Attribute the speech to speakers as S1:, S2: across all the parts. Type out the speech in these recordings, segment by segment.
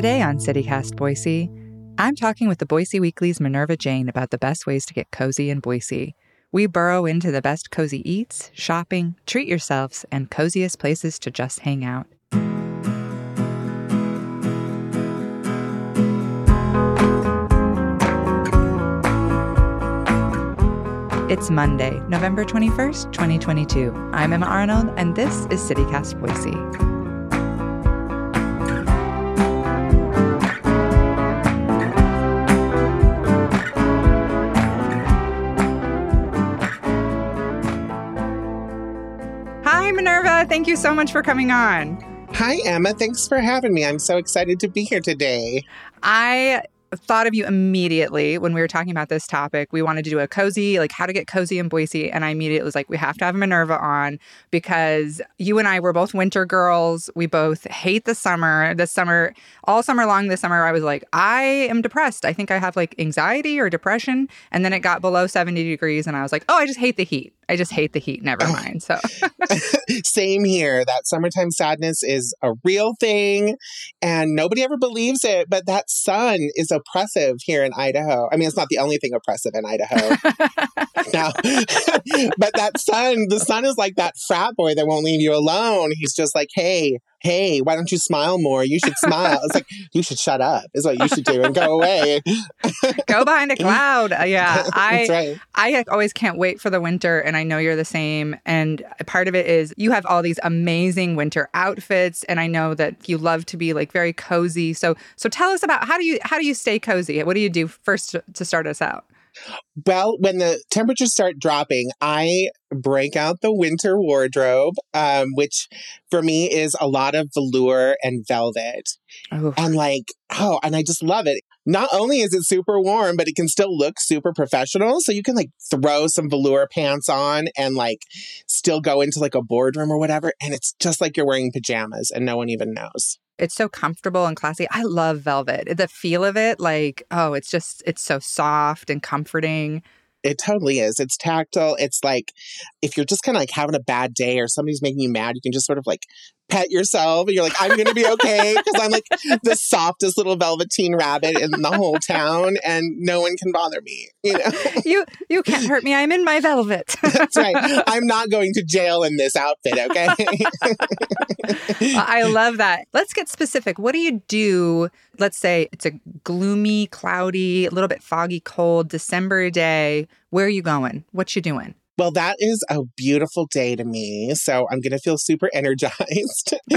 S1: Today on CityCast Boise, I'm talking with the Boise Weekly's Minerva Jayne about the best ways to get cozy in Boise. We burrow into the best cozy eats, shopping, treat yourselves, and coziest places to just hang out. It's Monday, November 21st, 2022. I'm Emma Arnold, and this is CityCast Boise. Thank you so much for coming on.
S2: Hi, Emma. Thanks for having me. I'm so excited to be here today.
S1: I thought of you immediately when we were talking about this topic. We wanted to do a cozy, like how to get cozy in Boise. And I immediately was like, we have to have Minerva on because you and I were both winter girls. We both hate the summer. This summer, all summer long this summer, I was like, I am depressed. I think I have like anxiety or depression. And then it got below 70 degrees and I was like, oh, I just hate the heat. I just hate the heat. Never mind. So,
S2: same here. That summertime sadness is a real thing, and nobody ever believes it. But that sun is oppressive here in Idaho. I mean, it's not the only thing oppressive in Idaho. no, but that sun, the sun is like that frat boy that won't leave you alone. He's just like, hey, hey, why don't you smile more? You should smile. it's like, you should shut up, is what you should do and go away.
S1: go behind a cloud. Uh, yeah. I, right. I always can't wait for the winter, and I know you're the same. And part of it is you have all these amazing winter outfits, and I know that you love to be like very cozy. So, so tell us about how do you how do you stay cozy? What do you do first to start us out?
S2: Well, when the temperatures start dropping, I break out the winter wardrobe, um, which for me is a lot of velour and velvet. Oh. And like, oh, and I just love it. Not only is it super warm, but it can still look super professional. So you can like throw some velour pants on and like still go into like a boardroom or whatever. And it's just like you're wearing pajamas and no one even knows.
S1: It's so comfortable and classy. I love velvet. The feel of it, like, oh, it's just, it's so soft and comforting.
S2: It totally is. It's tactile. It's like if you're just kind of like having a bad day or somebody's making you mad, you can just sort of like pet yourself and you're like, I'm going to be okay because I'm like the softest little velveteen rabbit in the whole town and no one can bother me. You know,
S1: you, you can't hurt me. I'm in my velvet.
S2: That's right. I'm not going to jail in this outfit. Okay.
S1: I love that. Let's get specific. What do you do? Let's say it's a gloomy, cloudy, a little bit foggy, cold December day. Where are you going? What you doing?
S2: Well, that is a beautiful day to me. So I'm going to feel super energized.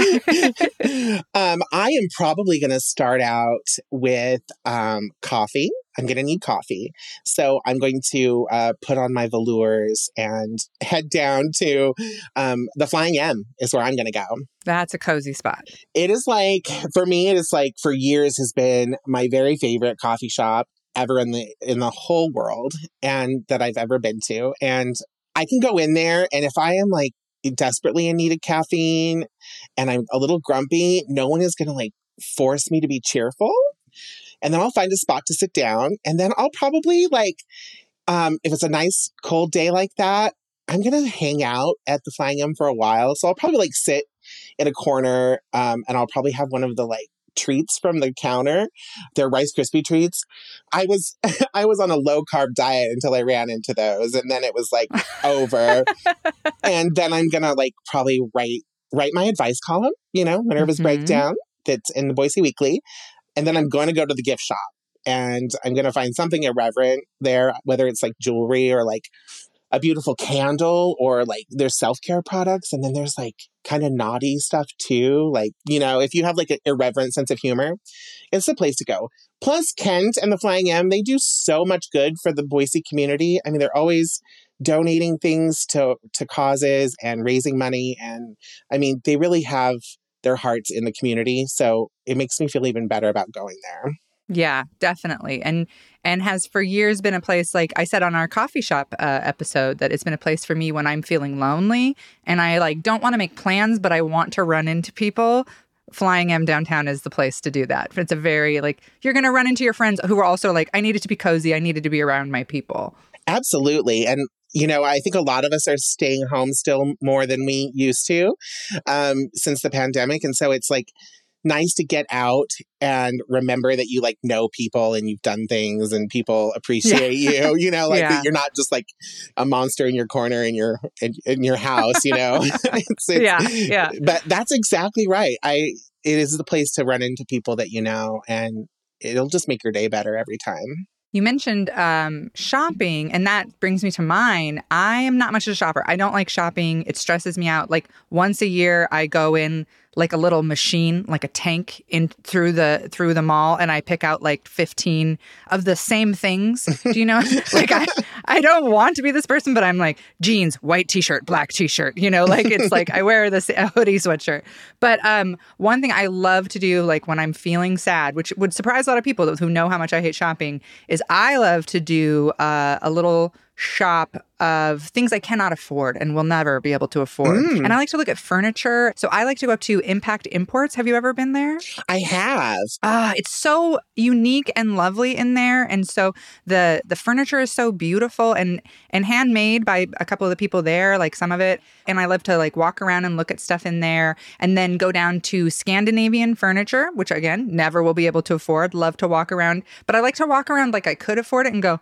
S2: um, I am probably going to start out with um, coffee. I'm going to need coffee. So I'm going to uh, put on my velours and head down to um, the Flying M, is where I'm going to go.
S1: That's a cozy spot.
S2: It is like, for me, it is like for years has been my very favorite coffee shop ever in the in the whole world and that I've ever been to and I can go in there and if I am like desperately in need of caffeine and I'm a little grumpy, no one is going to like force me to be cheerful. And then I'll find a spot to sit down and then I'll probably like um if it's a nice cold day like that, I'm going to hang out at the Flying M for a while. So I'll probably like sit in a corner um and I'll probably have one of the like treats from the counter. They're Rice Krispie treats. I was I was on a low carb diet until I ran into those, and then it was like over. and then I'm gonna like probably write write my advice column. You know, Minerva's mm-hmm. breakdown that's in the Boise Weekly, and then I'm going to go to the gift shop and I'm going to find something irreverent there, whether it's like jewelry or like a beautiful candle or like there's self-care products and then there's like kind of naughty stuff too like you know if you have like an irreverent sense of humor it's the place to go. Plus kent and the flying m they do so much good for the boise community. I mean they're always donating things to to causes and raising money and i mean they really have their hearts in the community so it makes me feel even better about going there
S1: yeah, definitely. And and has for years been a place like I said on our coffee shop uh, episode that it's been a place for me when I'm feeling lonely and I like don't want to make plans but I want to run into people. Flying M downtown is the place to do that. It's a very like you're going to run into your friends who are also like I needed to be cozy, I needed to be around my people.
S2: Absolutely. And you know, I think a lot of us are staying home still more than we used to um, since the pandemic. And so it's like nice to get out and remember that you like know people and you've done things and people appreciate yeah. you. You know, like yeah. you're not just like a monster in your corner in your in, in your house. You know,
S1: it's, it's, yeah, yeah.
S2: But that's exactly right. I it is the place to run into people that you know, and it'll just make your day better every time.
S1: You mentioned um, shopping, and that brings me to mine. I am not much of a shopper. I don't like shopping. It stresses me out. Like once a year, I go in like a little machine, like a tank in through the through the mall and I pick out like 15 of the same things. Do you know? like I I don't want to be this person, but I'm like jeans, white t-shirt, black t-shirt, you know, like it's like I wear this hoodie sweatshirt. But um one thing I love to do like when I'm feeling sad, which would surprise a lot of people who know how much I hate shopping, is I love to do uh, a little shop of things I cannot afford and will never be able to afford. Mm. And I like to look at furniture. So I like to go up to Impact Imports. Have you ever been there?
S2: I have.
S1: Ah, it's so unique and lovely in there. And so the the furniture is so beautiful and and handmade by a couple of the people there, like some of it. And I love to like walk around and look at stuff in there and then go down to Scandinavian furniture, which again, never will be able to afford. Love to walk around, but I like to walk around like I could afford it and go,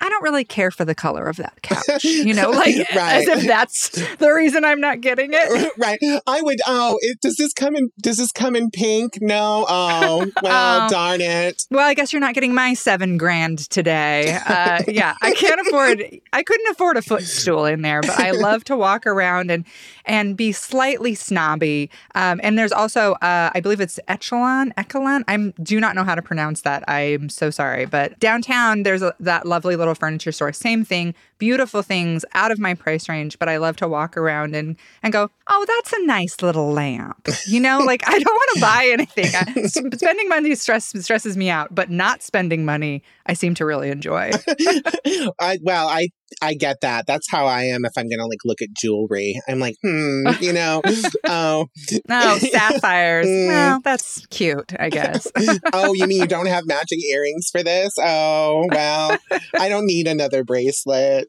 S1: I don't really care for the color of that couch. You know, like right. as if that's the reason I'm not getting it.
S2: Right. I would. Oh, it, does this come in? Does this come in pink? No. Oh, well, um, darn it.
S1: Well, I guess you're not getting my seven grand today. Uh, yeah, I can't afford. I couldn't afford a footstool in there, but I love to walk around and and be slightly snobby. Um, and there's also, uh, I believe it's Echelon. Echelon. I do not know how to pronounce that. I'm so sorry, but downtown there's a, that lovely little furniture store. Same thing, beautiful things out of my price range, but I love to walk around and and go, "Oh, that's a nice little lamp." You know, like I don't want to buy anything. I, spending money stress stresses me out, but not spending money I seem to really enjoy.
S2: I well, I I get that. That's how I am if I'm gonna like look at jewelry. I'm like, hmm, you know, oh,
S1: no sapphires. Mm. well, that's cute, I guess.
S2: oh, you mean you don't have matching earrings for this? Oh, well, I don't need another bracelet.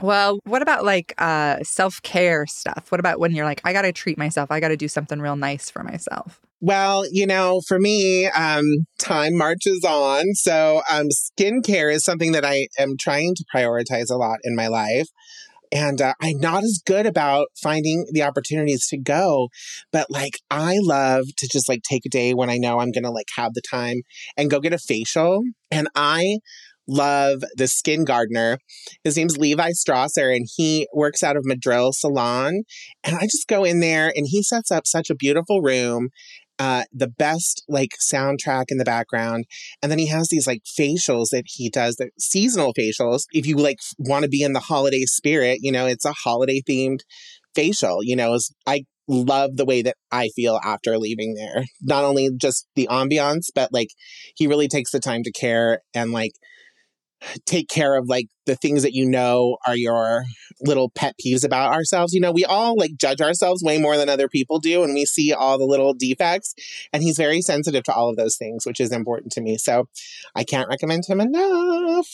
S1: Well, what about like uh, self care stuff? What about when you're like, I got to treat myself, I got to do something real nice for myself?
S2: Well, you know, for me, um, time marches on. So, um, skincare is something that I am trying to prioritize a lot in my life. And uh, I'm not as good about finding the opportunities to go, but like I love to just like take a day when I know I'm gonna like have the time and go get a facial. And I love the skin gardener. His name's Levi Strasser, and he works out of Madrill Salon. And I just go in there, and he sets up such a beautiful room. Uh, the best like soundtrack in the background. And then he has these like facials that he does, the seasonal facials. If you like want to be in the holiday spirit, you know, it's a holiday themed facial. You know, I love the way that I feel after leaving there. Not only just the ambiance, but like he really takes the time to care and like take care of like the things that you know are your little pet peeves about ourselves. You know, we all like judge ourselves way more than other people do and we see all the little defects and he's very sensitive to all of those things, which is important to me. So I can't recommend him enough.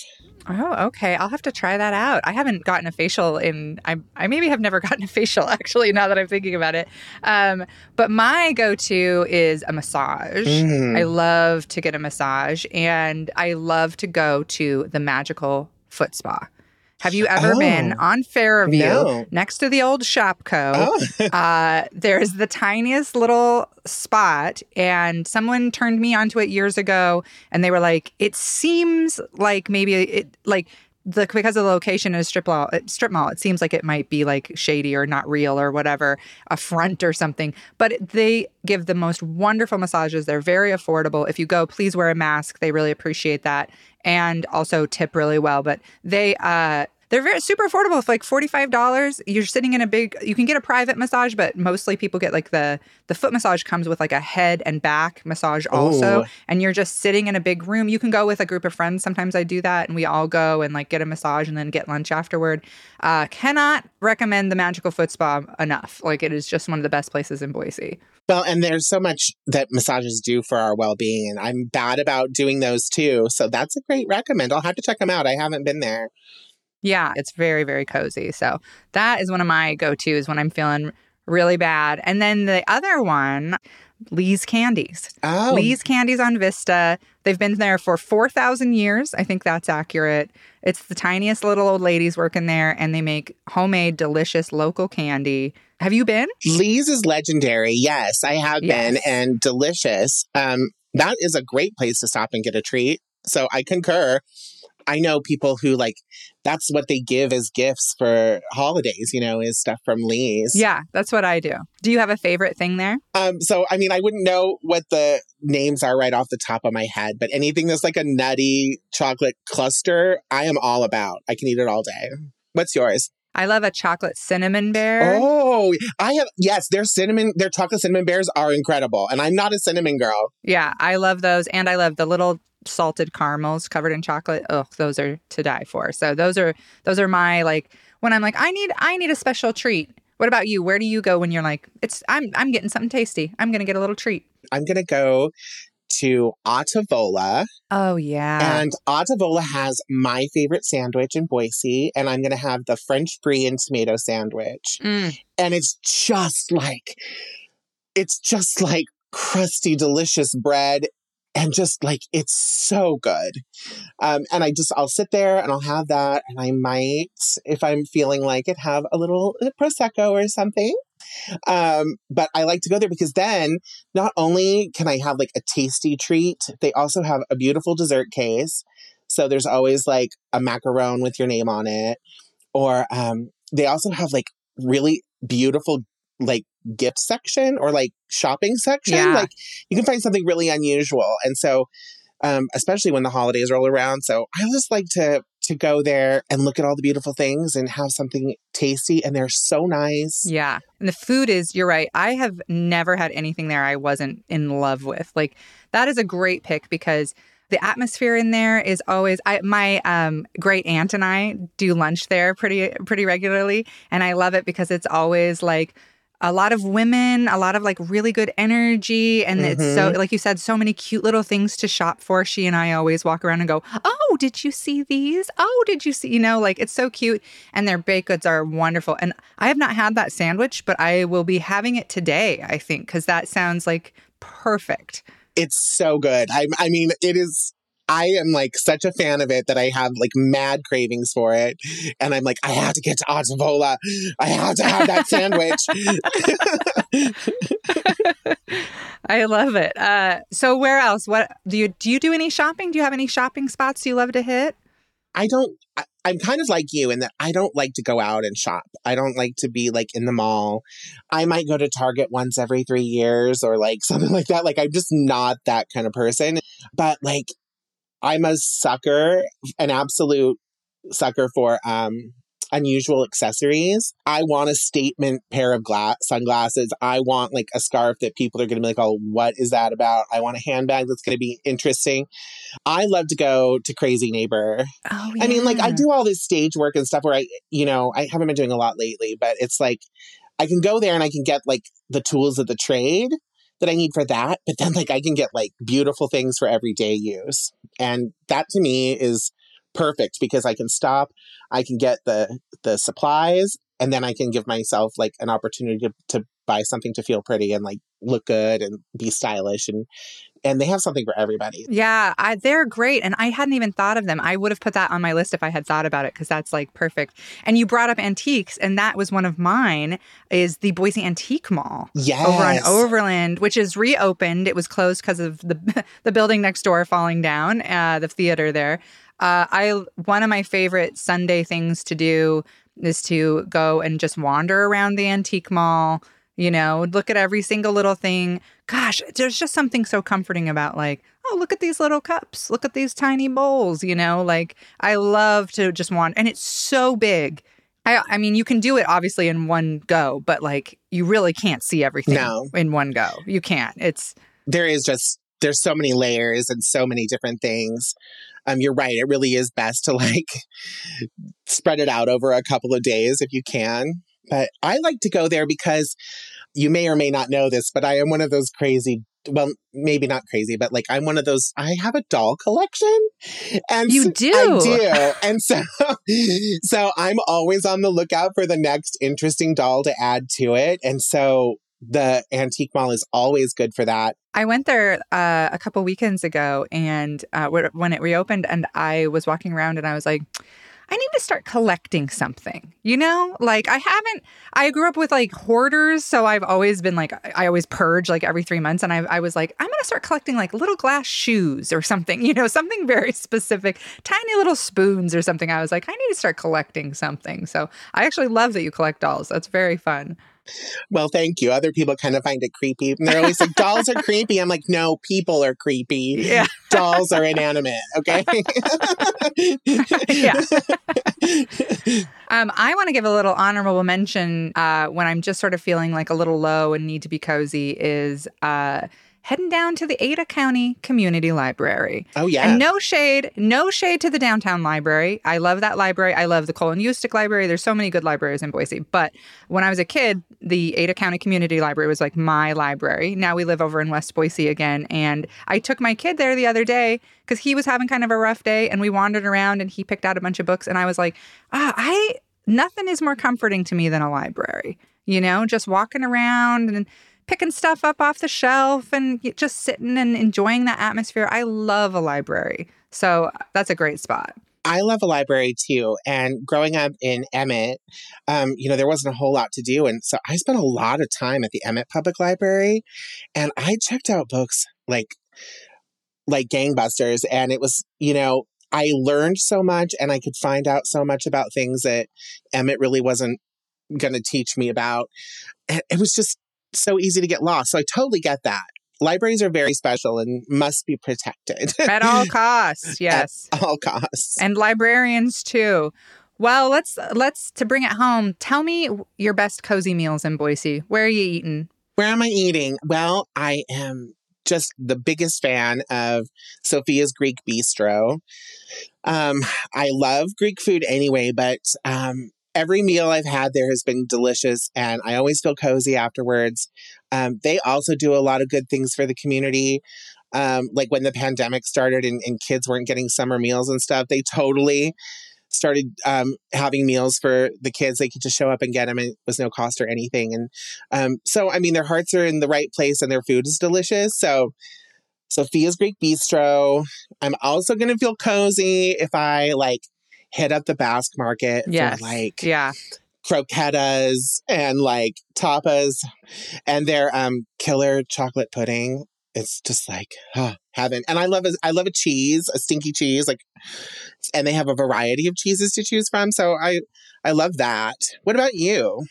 S1: Oh, okay. I'll have to try that out. I haven't gotten a facial in I I maybe have never gotten a facial actually now that I'm thinking about it. Um, but my go-to is a massage. Mm-hmm. I love to get a massage and I love to go to the magical foot spa. Have you ever oh, been on Fairview no. next to the old Shopko? Oh. uh, there's the tiniest little spot, and someone turned me onto it years ago, and they were like, "It seems like maybe it like." The, because of the location is strip mall, strip mall, it seems like it might be like shady or not real or whatever, a front or something. But they give the most wonderful massages. They're very affordable. If you go, please wear a mask. They really appreciate that and also tip really well. But they uh, they're very super affordable. It's like forty five dollars. You're sitting in a big. You can get a private massage, but mostly people get like the the foot massage comes with like a head and back massage also, Ooh. and you're just sitting in a big room. You can go with a group of friends. Sometimes I do that, and we all go and like get a massage and then get lunch afterward. Uh, cannot recommend the Magical Foot Spa enough. Like it is just one of the best places in Boise.
S2: Well, and there's so much that massages do for our well being, and I'm bad about doing those too. So that's a great recommend. I'll have to check them out. I haven't been there.
S1: Yeah, it's very, very cozy. So that is one of my go tos when I'm feeling really bad. And then the other one, Lee's Candies.
S2: Oh,
S1: Lee's Candies on Vista. They've been there for 4,000 years. I think that's accurate. It's the tiniest little old ladies working there, and they make homemade, delicious local candy. Have you been?
S2: Lee's is legendary. Yes, I have been and delicious. Um, that is a great place to stop and get a treat. So I concur. I know people who like that's what they give as gifts for holidays, you know, is stuff from Lee's.
S1: Yeah, that's what I do. Do you have a favorite thing there?
S2: Um, so I mean, I wouldn't know what the names are right off the top of my head, but anything that's like a nutty chocolate cluster, I am all about. I can eat it all day. What's yours?
S1: I love a chocolate cinnamon bear.
S2: Oh, I have yes, their cinnamon, their chocolate cinnamon bears are incredible. And I'm not a cinnamon girl.
S1: Yeah, I love those. And I love the little salted caramels covered in chocolate. Oh, those are to die for. So those are those are my like when I'm like, I need I need a special treat. What about you? Where do you go when you're like, it's I'm I'm getting something tasty. I'm gonna get a little treat.
S2: I'm gonna go to Atavola.
S1: Oh yeah.
S2: And Atavola has my favorite sandwich in Boise. And I'm gonna have the French brie and tomato sandwich.
S1: Mm,
S2: and it's just like it's just like crusty delicious bread and just like it's so good. Um, and i just i'll sit there and i'll have that and i might if i'm feeling like it have a little uh, prosecco or something. Um, but i like to go there because then not only can i have like a tasty treat they also have a beautiful dessert case. So there's always like a macaron with your name on it. Or um, they also have like really beautiful like gift section or like shopping section.
S1: Yeah.
S2: Like you can find something really unusual. And so um, especially when the holidays roll around. So I just like to to go there and look at all the beautiful things and have something tasty and they're so nice.
S1: yeah. And the food is, you're right. I have never had anything there I wasn't in love with. Like that is a great pick because the atmosphere in there is always I my um great aunt and I do lunch there pretty pretty regularly and I love it because it's always like a lot of women, a lot of like really good energy and it's so mm-hmm. like you said so many cute little things to shop for. She and I always walk around and go, "Oh, did you see these? Oh, did you see, you know, like it's so cute and their baked goods are wonderful." And I have not had that sandwich, but I will be having it today, I think, cuz that sounds like perfect.
S2: It's so good. I I mean it is I am like such a fan of it that I have like mad cravings for it. And I'm like, I have to get to Atavola. I have to have that sandwich.
S1: I love it. Uh, so where else? What do you do? You do any shopping? Do you have any shopping spots you love to hit?
S2: I don't, I, I'm kind of like you in that I don't like to go out and shop. I don't like to be like in the mall. I might go to Target once every three years or like something like that. Like I'm just not that kind of person. But like I'm a sucker, an absolute sucker for um unusual accessories. I want a statement pair of glass sunglasses. I want like a scarf that people are going to be like, "Oh, what is that about?" I want a handbag that's going to be interesting. I love to go to Crazy Neighbor.
S1: Oh, yeah.
S2: I mean, like I do all this stage work and stuff where I, you know, I haven't been doing a lot lately, but it's like I can go there and I can get like the tools of the trade that I need for that, but then like I can get like beautiful things for everyday use. And that to me is perfect because I can stop, I can get the the supplies and then I can give myself like an opportunity to, to buy something to feel pretty and like look good and be stylish and and they have something for everybody.
S1: Yeah, I, they're great. And I hadn't even thought of them. I would have put that on my list if I had thought about it because that's like perfect. And you brought up antiques, and that was one of mine is the Boise Antique Mall.
S2: Yes.
S1: Over on Overland, which is reopened. It was closed because of the the building next door falling down, uh, the theater there. Uh, I one of my favorite Sunday things to do is to go and just wander around the antique mall. You know, look at every single little thing. Gosh, there's just something so comforting about like, oh, look at these little cups. Look at these tiny bowls. You know, like I love to just want and it's so big. I, I mean, you can do it obviously in one go, but like you really can't see everything
S2: No.
S1: in one go. You can't. It's
S2: there is just there's so many layers and so many different things. Um, you're right. It really is best to like spread it out over a couple of days if you can. But I like to go there because you may or may not know this, but I am one of those crazy well, maybe not crazy, but like I'm one of those. I have a doll collection, and
S1: You do?
S2: I do, and so so I'm always on the lookout for the next interesting doll to add to it, and so the antique mall is always good for that.
S1: I went there uh, a couple weekends ago, and uh, when it reopened, and I was walking around, and I was like, I need to start collecting something. You know, like I haven't. I grew up with like hoarders, so I've always been like, I always purge like every three months, and I, I was like, I'm gonna start collecting like little glass shoes or something. You know, something very specific, tiny little spoons or something. I was like, I need to start collecting something. So I actually love that you collect dolls. That's very fun.
S2: Well, thank you. Other people kind of find it creepy. And they're always like, dolls are creepy. I'm like, no, people are creepy.
S1: Yeah.
S2: Dolls are inanimate. Okay.
S1: Yeah. Um, I want to give a little honorable mention uh, when I'm just sort of feeling like a little low and need to be cozy is uh, heading down to the Ada County Community Library.
S2: Oh, yeah.
S1: And no shade, no shade to the downtown library. I love that library. I love the Cole and Ustick Library. There's so many good libraries in Boise. But when I was a kid, the Ada County Community Library was like my library. Now we live over in West Boise again. And I took my kid there the other day because he was having kind of a rough day and we wandered around and he picked out a bunch of books. And I was like, ah, I, nothing is more comforting to me than a library, you know, just walking around and picking stuff up off the shelf and just sitting and enjoying that atmosphere. I love a library. So that's a great spot.
S2: I love a library too. And growing up in Emmett, um, you know, there wasn't a whole lot to do. And so I spent a lot of time at the Emmett Public Library and I checked out books like like gangbusters. And it was, you know, I learned so much and I could find out so much about things that Emmett really wasn't gonna teach me about. And it was just so easy to get lost. So I totally get that. Libraries are very special and must be protected
S1: At all costs, yes.
S2: at all costs.
S1: And librarians too. Well, let's let's to bring it home. Tell me your best cozy meals in Boise. Where are you eating?
S2: Where am I eating? Well, I am just the biggest fan of Sophia's Greek Bistro. Um, I love Greek food anyway, but um, every meal I've had there has been delicious, and I always feel cozy afterwards. Um, they also do a lot of good things for the community. Um, like when the pandemic started and, and kids weren't getting summer meals and stuff, they totally started um, having meals for the kids. They could just show up and get them, and it was no cost or anything. And um, so, I mean, their hearts are in the right place, and their food is delicious. So, Sophia's Greek Bistro. I'm also going to feel cozy if I like hit up the Basque Market
S1: Yes.
S2: for like
S1: Yeah.
S2: croquetas and like tapas and their um killer chocolate pudding. It's just like oh, heaven. And I love a, I love a cheese, a stinky cheese, like and they have a variety of cheeses to choose from. So I I love that. What about you?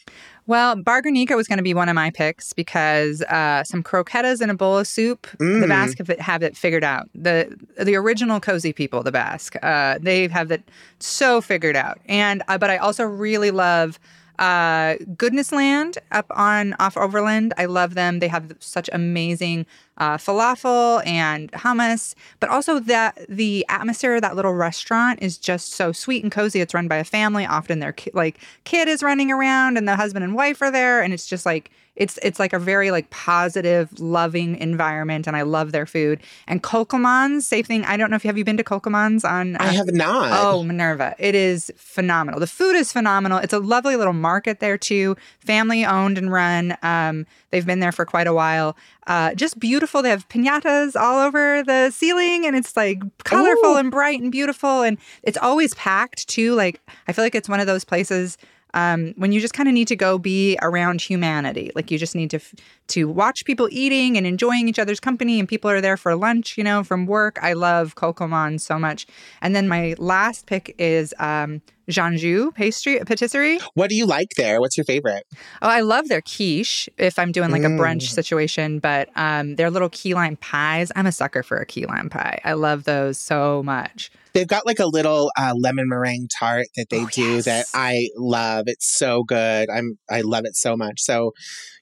S1: Well, Bar Gernika was going to be one of my picks because uh, some croquetas and a bowl of soup. The
S2: Mm.
S1: Basque have it, have it figured out. The the original cozy people, the Basque, uh, they have it so figured out. And uh, but I also really love uh, Goodness Land up on off Overland. I love them. They have such amazing uh, falafel and hummus, but also that the atmosphere of that little restaurant is just so sweet and cozy. It's run by a family. Often their ki- like kid is running around, and the husband and wife are there, and it's just like it's it's like a very like positive, loving environment, and I love their food. And Kokomans, same thing. I don't know if you have you been to Kokomans on.
S2: I
S1: uh,
S2: have not.
S1: Oh, Minerva. It is phenomenal. The food is phenomenal. It's a lovely little market there, too. Family owned and run. Um, they've been there for quite a while. Uh, just beautiful. They have pinatas all over the ceiling, and it's like colorful
S2: Ooh.
S1: and bright and beautiful. And it's always packed, too. Like, I feel like it's one of those places. Um, when you just kind of need to go be around humanity, like you just need to f- to watch people eating and enjoying each other's company, and people are there for lunch, you know, from work. I love Kokomon so much. And then my last pick is um, Janjou pastry patisserie.
S2: What do you like there? What's your favorite?
S1: Oh, I love their quiche if I'm doing like a brunch
S2: Mm.
S1: situation, but um, their little key lime pies. I'm a sucker for a key lime pie. I love those so much.
S2: They've got like a little uh, lemon meringue tart that they
S1: Oh,
S2: do that. I love. It's so good. I'm I love it so much. So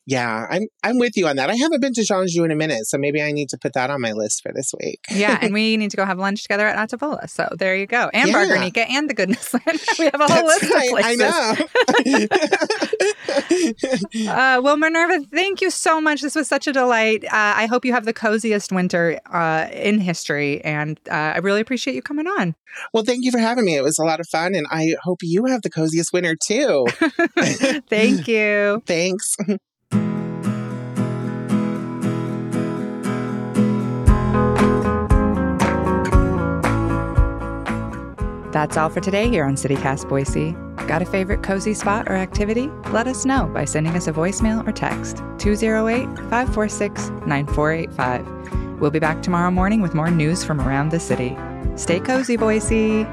S2: yeah, I'm I'm with you on that. I haven't been to Janjou in a minute, so maybe I need to put that on my list for this week.
S1: Yeah, and we need to go have lunch together at Atavola. So there you go. And
S2: Yeah.
S1: Bar Gernika and the Goodness Land. we have a whole
S2: That's
S1: list
S2: right,
S1: of places.
S2: I know.
S1: Uh, well, Minerva, thank you so much. This was such a delight. Uh, I hope you have the coziest winter uh, in history, and uh, I really appreciate you coming on.
S2: well, thank you for having me. It was a lot of fun, and I hope you have the coziest winter too.
S1: Thank you.
S2: Thanks.
S1: That's all for today here on CityCast Boise. Got a favorite cozy spot or activity? Let us know by sending us a voicemail or text 208 546 9485. We'll be back tomorrow morning with more news from around the city. Stay cozy, Boise.